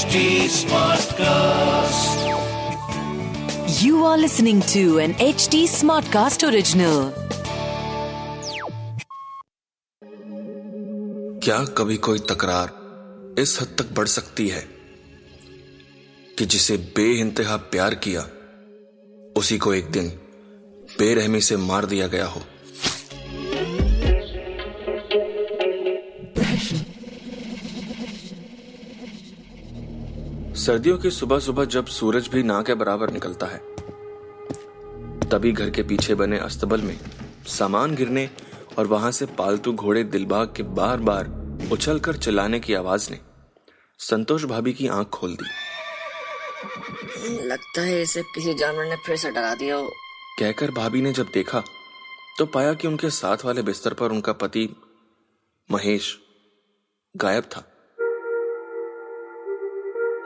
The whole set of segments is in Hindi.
HD Smartcast. You are listening to an HD Smartcast original. क्या कभी कोई तकरार इस हद तक बढ़ सकती है कि जिसे बेइंतहा प्यार किया उसी को एक दिन बेरहमी से मार दिया गया हो सर्दियों की सुबह सुबह जब सूरज भी ना के बराबर निकलता है तभी घर के पीछे बने अस्तबल में सामान गिरने और वहाँ से पालतू घोड़े दिलबाग के बार बार उछलकर चलाने की आवाज़ ने संतोष भाभी की आँख खोल दी। लगता है इसे किसी जानवर ने फिर से डरा दिया हो। कहकर भाभी ने जब देखा तो पाया कि उनके साथ वाले बिस्तर पर उनका पति महेश गायब था।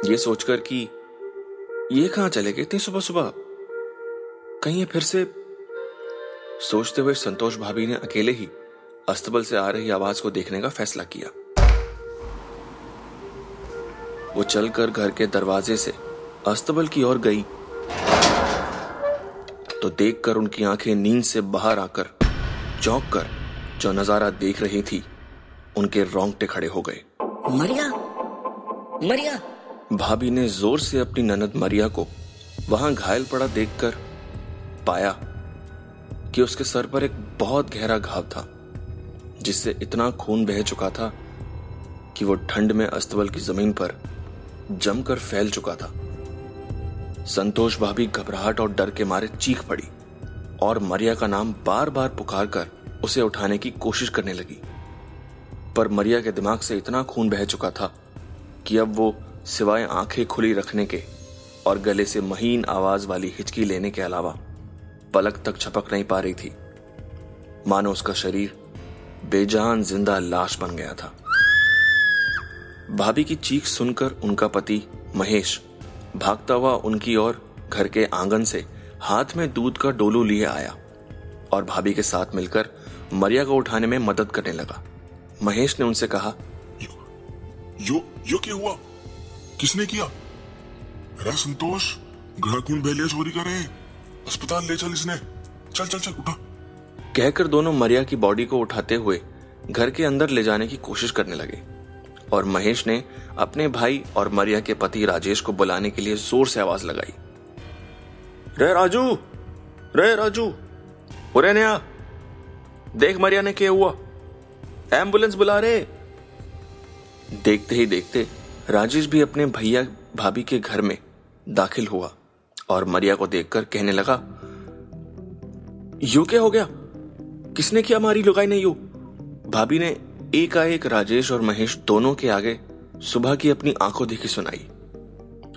ये सोचकर कि ये कहाँ चले गए थे सुबह सुबह कहीं ये फिर से? सोचते हुए संतोष भाभी ने अकेले ही अस्तबल से आ रही आवाज़ को देखने का फैसला किया। वो चलकर घर के दरवाजे से अस्तबल की ओर गई। तो देखकर उनकी आँखें नींद से बाहर आकर चौंक कर जो नज़ारा देख रही थी, उनके रोंगटे खड़े हो गए। मरिया! मरिया! भाभी ने ज़ोर से अपनी ननद मरिया को वहाँ घायल पड़ा देखकर पाया कि उसके सर पर एक बहुत गहरा घाव था, जिससे इतना खून बह चुका था कि वो ठंड में अस्तबल की ज़मीन पर जमकर फैल चुका था। संतोष भाभी घबराहट और डर के मारे चीख पड़ी और मरिया का नाम बार बार पुकार कर उसे उठाने की कोशिश करने लगी। पर मरिया के दिमाग से इतना खून बह चुका था कि अब वो सिवाय आँखें खुली रखने के और गले से महीन आवाज़ वाली हिचकी लेने के अलावा पलक तक छपक नहीं पा रही थी। मानो उसका शरीर बेजान ज़िंदा लाश बन गया था। भाभी की चीख सुनकर उनका पति महेश भागता हुआ उनकी ओर घर के आँगन से हाथ में दूध का डोलू लिए आया और भाभी के साथ मिलकर मरिया को उठाने में मदद करने लगा। महेश ने उनसे कहा, यो यो यो क्या हुआ? किसने किया? अरे संतोष घर कौन बहलिया चोरी करे अस्पताल ले चल इसने। चल चल चल उठा। कहकर दोनों मरिया की बॉडी को उठाते हुए घर के अंदर ले जाने की कोशिश करने लगे। और महेश ने अपने भाई और मरिया के पति राजेश को बुलाने के लिए ज़ोर से आवाज़ लगाई। रे राजू रे राजू उरे नया देख मरिया ने क्या हुआ? एंबुलेंस बुला रहे। देखते ही देखते राजेश भी अपने भैया भाभी के घर में दाखिल हुआ और मरिया को देखकर कहने लगा, यू क्या हो गया? किसने किया मारी? लुगाई ने यू? भाभी ने एकाएक राजेश और महेश दोनों के आगे सुबह की अपनी आँखों देखी सुनाई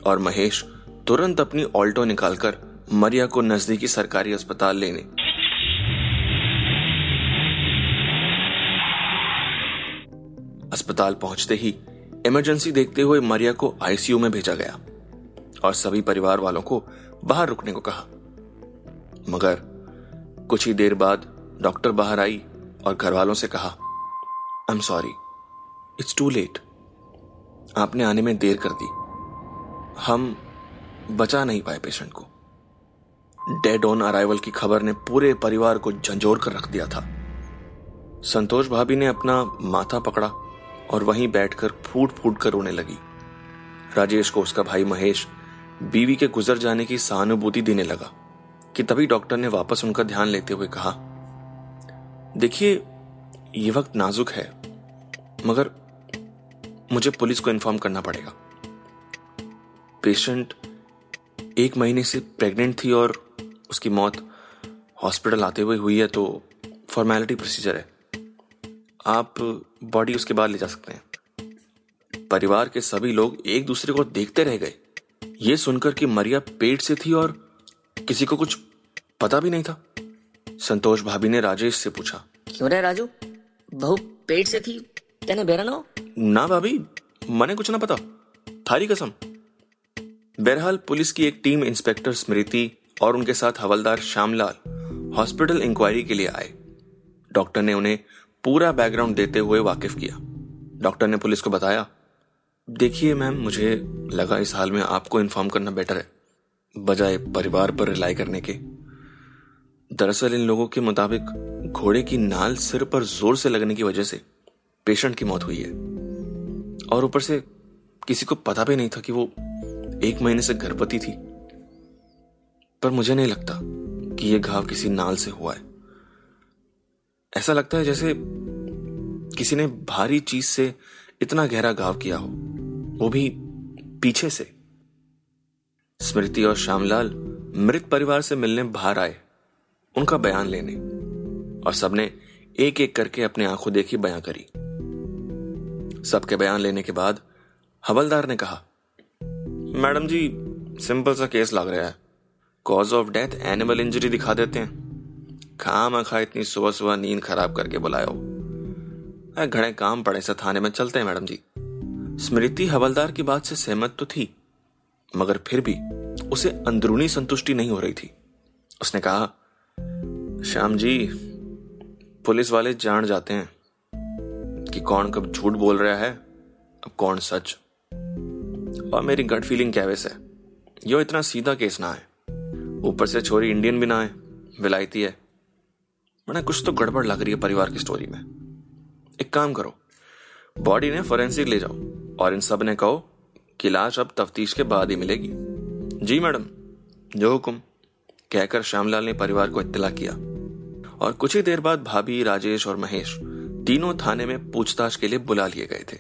और महेश तुरंत अपनी ऑल्टो निकालकर मरिया को नजदीकी सरकारी अस्पताल लेने अस्पताल पहुँचते ही इमरजेंसी देखते हुए मरिया को आईसीयू में भेजा गया और सभी परिवार वालों को बाहर रुकने को कहा। मगर कुछ ही देर बाद डॉक्टर बाहर आई और घर वालों से कहा I am sorry it's too late आपने आने में देर कर दी। हम बचा नहीं पाए पेशेंट को। डेड ऑन अराइवल की खबर ने पूरे परिवार को झंझोर कर रख दिया था। संतोष भाभी ने अपना माथा पकड़ा और वहीं बैठकर फूट फूट कर रोने लगी। राजेश को उसका भाई महेश बीवी के गुजर जाने की सहानुभूति देने लगा कि तभी डॉक्टर ने वापस उनका ध्यान लेते हुए कहा, देखिए, ये वक्त नाजुक है, मगर मुझे पुलिस को इन्फॉर्म करना पड़ेगा। पेशेंट एक महीने से प्रेग्नेंट थी और उसकी मौत हॉस्पिटल आते हुए हुई है तो फॉर्मेलिटी प्रोसीजर है। आप बॉडी उसके बाद ले जा सकते हैं। परिवार के सभी लोग एक दूसरे को देखते रह गए। ये सुनकर कि मरिया पेट से थी और किसी को कुछ पता भी नहीं था। संतोष भाभी ने राजेश से पूछा क्यों रे राजू? बहू पेट से थी तेने बेरा ना ना भाभी मने कुछ ना पता। थारी कसम। बहरहाल पुलिस की एक टीम इंस्पेक्टर स्मृति और उनके साथ हवलदार श्यामलाल हॉस्पिटल इंक्वायरी के लिए आए। डॉक्टर ने उन्हें पूरा बैकग्राउंड देते हुए वाकिफ किया। डॉक्टर ने पुलिस को बताया, देखिए मैम, मुझे लगा इस हाल में आपको इन्फॉर्म करना बेटर है, बजाय परिवार पर रिलाई करने के। दरअसल इन लोगों के मुताबिक घोड़े की नाल सिर पर ज़ोर से लगने की वजह से पेशेंट की मौत हुई है। और ऊपर से किसी को पता भी नहीं था कि वो एक महीने से गर्भवती थी। पर मुझे नहीं लगता कि यह घाव किसी नाल से हुआ है। ऐसा लगता है जैसे किसी ने भारी चीज़ से इतना गहरा घाव किया हो। वो भी पीछे से। स्मृति और श्यामलाल मृत परिवार से मिलने बाहर आए, उनका बयान लेने। और सबने एक एक करके अपने आँखों देखी बयां करी। सबके बयान लेने के बाद हवलदार ने कहा, मैडम जी, सिंपल सा केस लग रहा है। Cause of death animal injury दिखा देते हैं। खाम खा इतनी सुबह सुबह नींद खराब करके बुलायो घड़े काम पड़े से थाने में चलते हैं, मैडम जी। स्मृति हवलदार की बात से सहमत तो थी, मगर फिर भी उसे अंदरूनी संतुष्टि नहीं हो रही थी। उसने कहा, श्याम जी, पुलिस वाले जान जाते हैं कि कौन कब झूठ बोल रहा है, अब कौन सच। और मेरी गट फीलिंग क्या वैसे? यो इतना सीधा केस ना है। ऊपर से छोरी इंडियन भी ना है, विलायती है। मैंने कुछ तो गड़बड़ लग रही है परिवार की स्टोरी में। एक काम करो, बॉडी ने फोरेंसिक ले जाओ और इन सबने कहो कि लाश अब तफ्तीश के बाद ही मिलेगी। जी मैडम, जो हुक्म। कहकर श्यामलाल ने परिवार को इत्तला किया और कुछ ही देर बाद भाभी, राजेश और महेश तीनों थाने में पूछताछ के लिए बुला लिए गए थे।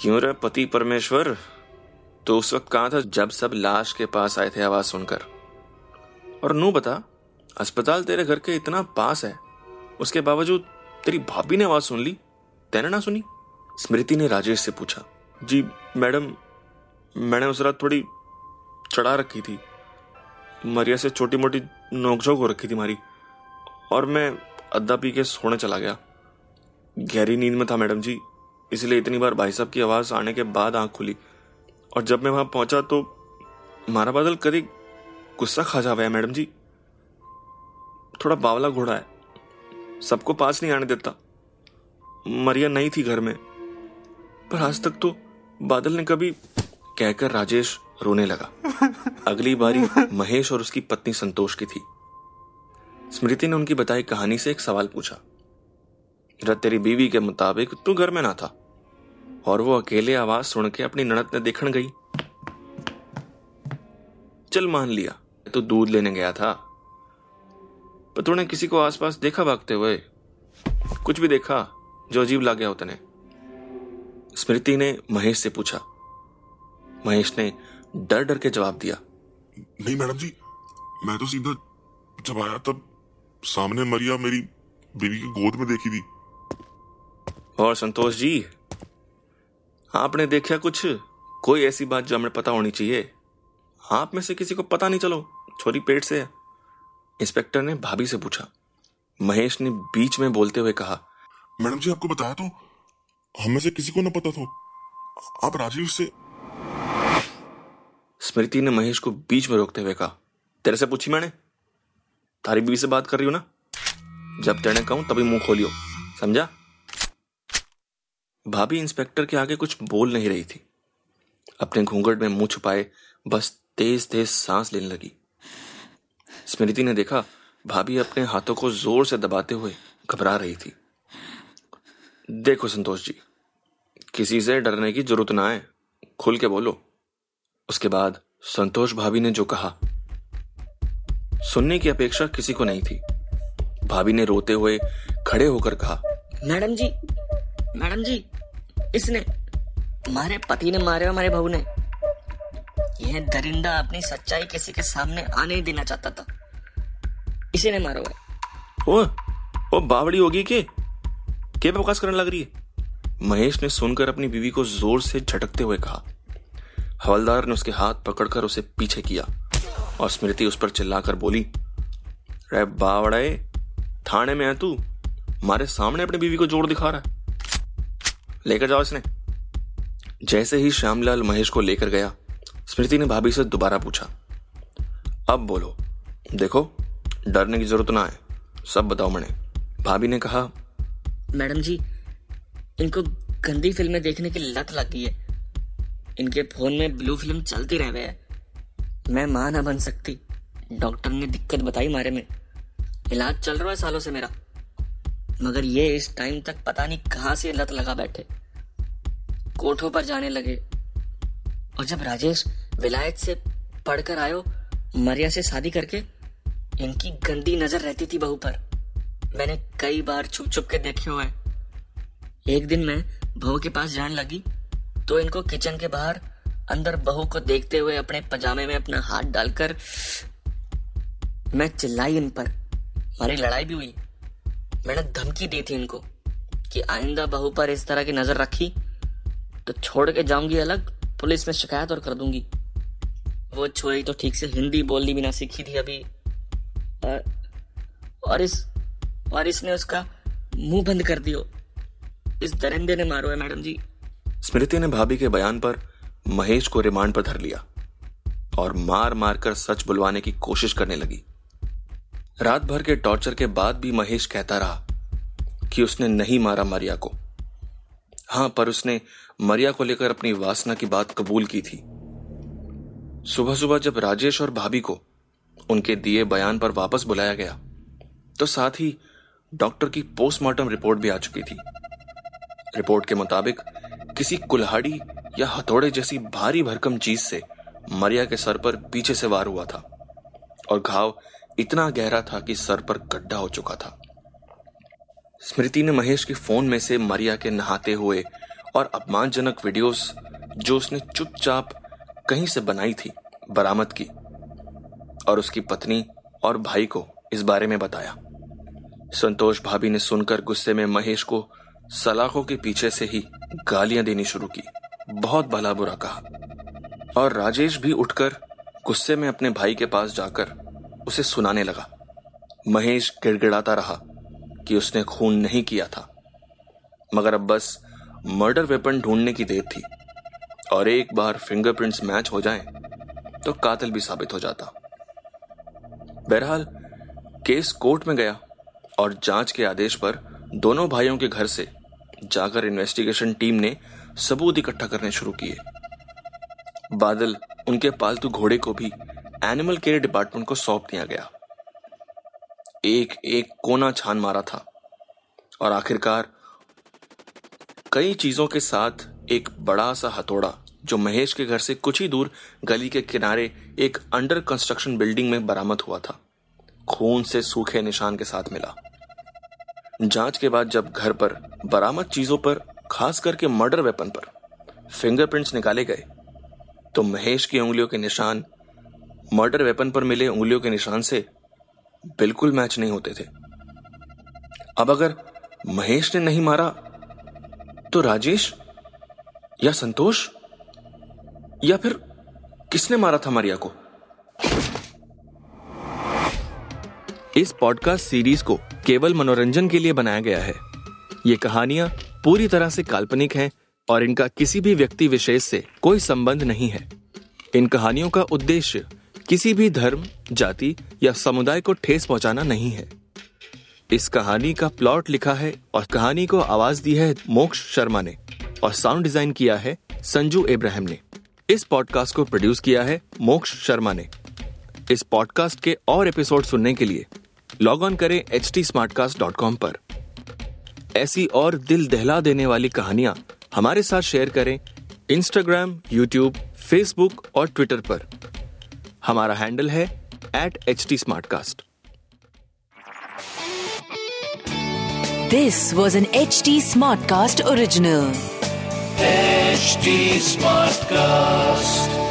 क्यों रे पति परमेश्वर? तो उस वक्त कहा था जब सब लाश के पास आए थे आवाज़ सुनकर? और नू बता अस्पताल तेरे घर के इतना पास है। उसके बावजूद तेरी भाभी ने आवाज़ सुन ली, तेने ना सुनी? स्मृति ने राजेश से पूछा। जी, मैडम, मैंने उस रात थोड़ी चढ़ा रखी थी। मरिया से छोटी मोटी नोकझोंक हो रखी थी मारी, और मैं अद्दा पी के सोने चला गया। गहरी नींद में था मैडम जी, इसलिए इतनी बार भाई साहब की आवाज़ आने के बाद आँख खुली। और जब मैं वहाँ पहुँचा तो मारा बादल कभी गुस्सा खा है मैडम जी। थोड़ा बावला घोड़ा है। सबको पास नहीं आने देता। मरिया नहीं थी घर में। पर आज तक तो बादल ने कभी कहकर राजेश रोने लगा। अगली बारी महेश और उसकी पत्नी संतोष की थी। स्मृति ने उनकी बताई कहानी से एक सवाल पूछा। रत, तेरी बीवी के मुताबिक तू घर में ना था, और वो अकेले आवाज़ सुन के अपनी ननद ने देखने गई। चल मान लिया तो दूध लेने गया था। पर तूने किसी को आसपास देखा भागते हुए? कुछ भी देखा जो अजीब लग गया उतने स्मृति ने महेश से पूछा। महेश ने डर डर के जवाब दिया। नहीं मैडम जी मैं तो सीधा जब आया तब सामने मरिया मेरी बीवी की गोद में देखी थी। और संतोष जी आपने देखा कुछ? कोई ऐसी बात जो हमें पता होनी चाहिए? आप में से किसी को पता नहीं चलो छोरी पेट से। है इंस्पेक्टर ने भाभी से पूछा। महेश ने बीच में बोलते हुए कहा मैडम जी आपको बताया तो हमें से किसी को ना पता था। आप राजीव से स्मृति ने महेश को बीच में रोकते हुए कहा तेरे से पूछी मैंने? तारी बीवी से बात कर रही हूँ ना? जब तेने कहूँ तभी मुँह खोलियो समझा? भाभी इंस्पेक्टर के आगे कुछ बोल नहीं रही थी। अपने घूंघट में मुँह छुपाए बस तेज तेज सांस लेने लगी। स्मृति ने देखा, भाभी अपने हाथों को ज़ोर से दबाते हुए घबरा रही थी। देखो संतोष जी, किसी से डरने की ज़रूरत ना है खुल के बोलो। उसके बाद संतोष भाभी ने जो कहा, सुनने की अपेक्षा किसी को नहीं थी। भाभी ने रोते हुए खड़े होकर कहा, मैडम जी मैडम जी, इसने हमारे पति ने मारे हमारे बहू ने। यह दरिंदा अपनी सच्चाई किसी के सामने आने देना चाहता था। इसी ने मारा हुआ। ओ ओ बावड़ी होगी के? के बकवास करने लग रही है? महेश ने सुनकर अपनी बीवी को ज़ोर से झटकते हुए कहा। हवलदार ने उसके हाथ पकड़कर उसे पीछे किया और स्मृति उस पर चिल्लाकर बोली रे बावड़े, थाने में है तू? मारे सामने अपनी बीवी को ज़ोर दिखा रहा है। लेकर जाओ इसने। जैसे ही श्यामलाल महेश को लेकर गया स्मृति ने भाभी से दोबारा पूछा, अब बोलो, देखो, डरने की ज़रूरत ना है, सब बताओ मैंने भाभी ने कहा, मैडम जी, इनको गंदी फ़िल्में देखने की लत लग गई है। इनके फ़ोन में ब्लू फ़िल्म चलती रह है। मैं माँ ना बन सकती। डॉक्टर ने दिक्कत बताई मारे में। इलाज चल रहा है सालों से मेरा। मगर ये इस टाइम तक पता नहीं कहाँ से लत लगा बैठे। कोठों पर जाने लगे। और जब राजेश विलायत से पढ़कर आयो, मरिया से शादी करके, इनकी गंदी नज़र रहती थी बहू पर। मैंने कई बार छुप छुप के देखे हुए एक दिन मैं बहू के पास जाने लगी तो इनको किचन के बाहर अंदर बहू को देखते हुए अपने पजामे में अपना हाथ डालकर मैं चिल्लाई इन पर। हमारी लड़ाई भी हुई। मैंने धमकी दी थी इनको कि आइंदा बहू पर इस तरह की नज़र रखी तो छोड़ के जाऊँगी अलग पुलिस में शिकायत और कर दूँगी। वो छोरी तो ठीक से हिंदी बोलनी भी ना सीखी थी अभी। और, इस और इसने उसका मुँह बंद कर दियो। इस दरिंदे ने मारो है मैडम जी। स्मृति ने भाभी के बयान पर महेश को रिमांड पर धर लिया और मार मार कर सच बुलवाने की कोशिश करने लगी। रात भर के टॉर्चर के बाद भी महेश कहता रहा कि उसने नहीं मारा मरिया को। हाँ, पर उसने मरिया को लेकर अपनी वासना की बात कबूल की थी। सुबह सुबह जब राजेश और भाभी को उनके दिए बयान पर वापस बुलाया गया तो साथ ही डॉक्टर की पोस्टमार्टम रिपोर्ट भी आ चुकी थी। रिपोर्ट के मुताबिक किसी कुल्हाड़ी या हथौड़े जैसी भारी भरकम चीज़ से मरिया के सर पर पीछे से वार हुआ था, और घाव इतना गहरा था कि सर पर गड्ढा हो चुका था। स्मृति ने महेश के फ़ोन में से मरिया के नहाते हुए और अपमानजनक वीडियोस जो उसने चुपचाप कहीं से बनाई थी, बरामद की और उसकी पत्नी और भाई को इस बारे में बताया। संतोष भाभी ने सुनकर गुस्से में महेश को सलाखों के पीछे से ही गालियाँ देनी शुरू की। बहुत भला बुरा कहा। और राजेश भी उठकर गुस्से में अपने भाई के पास जाकर उसे सुनाने लगा। महेश गिड़गिड़ाता रहा। कि उसने खून नहीं किया था। मगर अब बस मर्डर वेपन ढूँढने की देर थी और एक बार फिंगरप्रिंट्स मैच हो जाएँ, तो कातिल भी साबित हो जाता। बहरहाल केस कोर्ट में गया और जाँच के आदेश पर दोनों भाइयों के घर से जाकर इन्वेस्टिगेशन टीम ने सबूत इकट्ठा करने शुरू किए। बादल उनके पालतू घोड़े को भी एनिमल केयर डिपार्टमेंट को सौंप दिया गया। एक एक कोना छान मारा था। और आखिरकार कई चीज़ों के साथ एक बड़ा सा हथौड़ा, जो महेश के घर से कुछ ही दूर गली के किनारे एक अंडर कंस्ट्रक्शन बिल्डिंग में बरामद हुआ था। खून से सूखे निशान के साथ मिला। जाँच के बाद जब घर पर बरामद चीज़ों पर, खास करके मर्डर वेपन पर फिंगरप्रिंट्स निकाले गए तो महेश की उंगलियों के निशान मर्डर वेपन पर मिले उंगलियों के निशान से बिल्कुल मैच नहीं होते थे। अब अगर महेश ने नहीं मारा तो राजेश या संतोष या फिर किसने मारा था मारिया को? इस पॉडकास्ट सीरीज़ को केवल मनोरंजन के लिए बनाया गया है। ये कहानियाँ पूरी तरह से काल्पनिक हैं और इनका किसी भी व्यक्ति विशेष से कोई संबंध नहीं है। इन कहानियों का उद्देश्य किसी भी धर्म, जाति या समुदाय को ठेस पहुंचाना नहीं है। इस कहानी का प्लॉट लिखा है और कहानी को आवाज़ दी है मोक्ष शर्मा ने और साउंड डिज़ाइन किया है संजू इब्राहिम ने। इस पॉडकास्ट को प्रोड्यूस किया है मोक्ष शर्मा ने। इस पॉडकास्ट के और एपिसोड सुनने के लिए लॉग ऑन करें एच टी पर। ऐसी और दिल दहला देने वाली कहानियाँ हमारे साथ शेयर करें इंस्टाग्राम यूट्यूब फेसबुक और ट्विटर पर। हमारा हैंडल है at H T this was an H T smart cast original H smart Smartcast.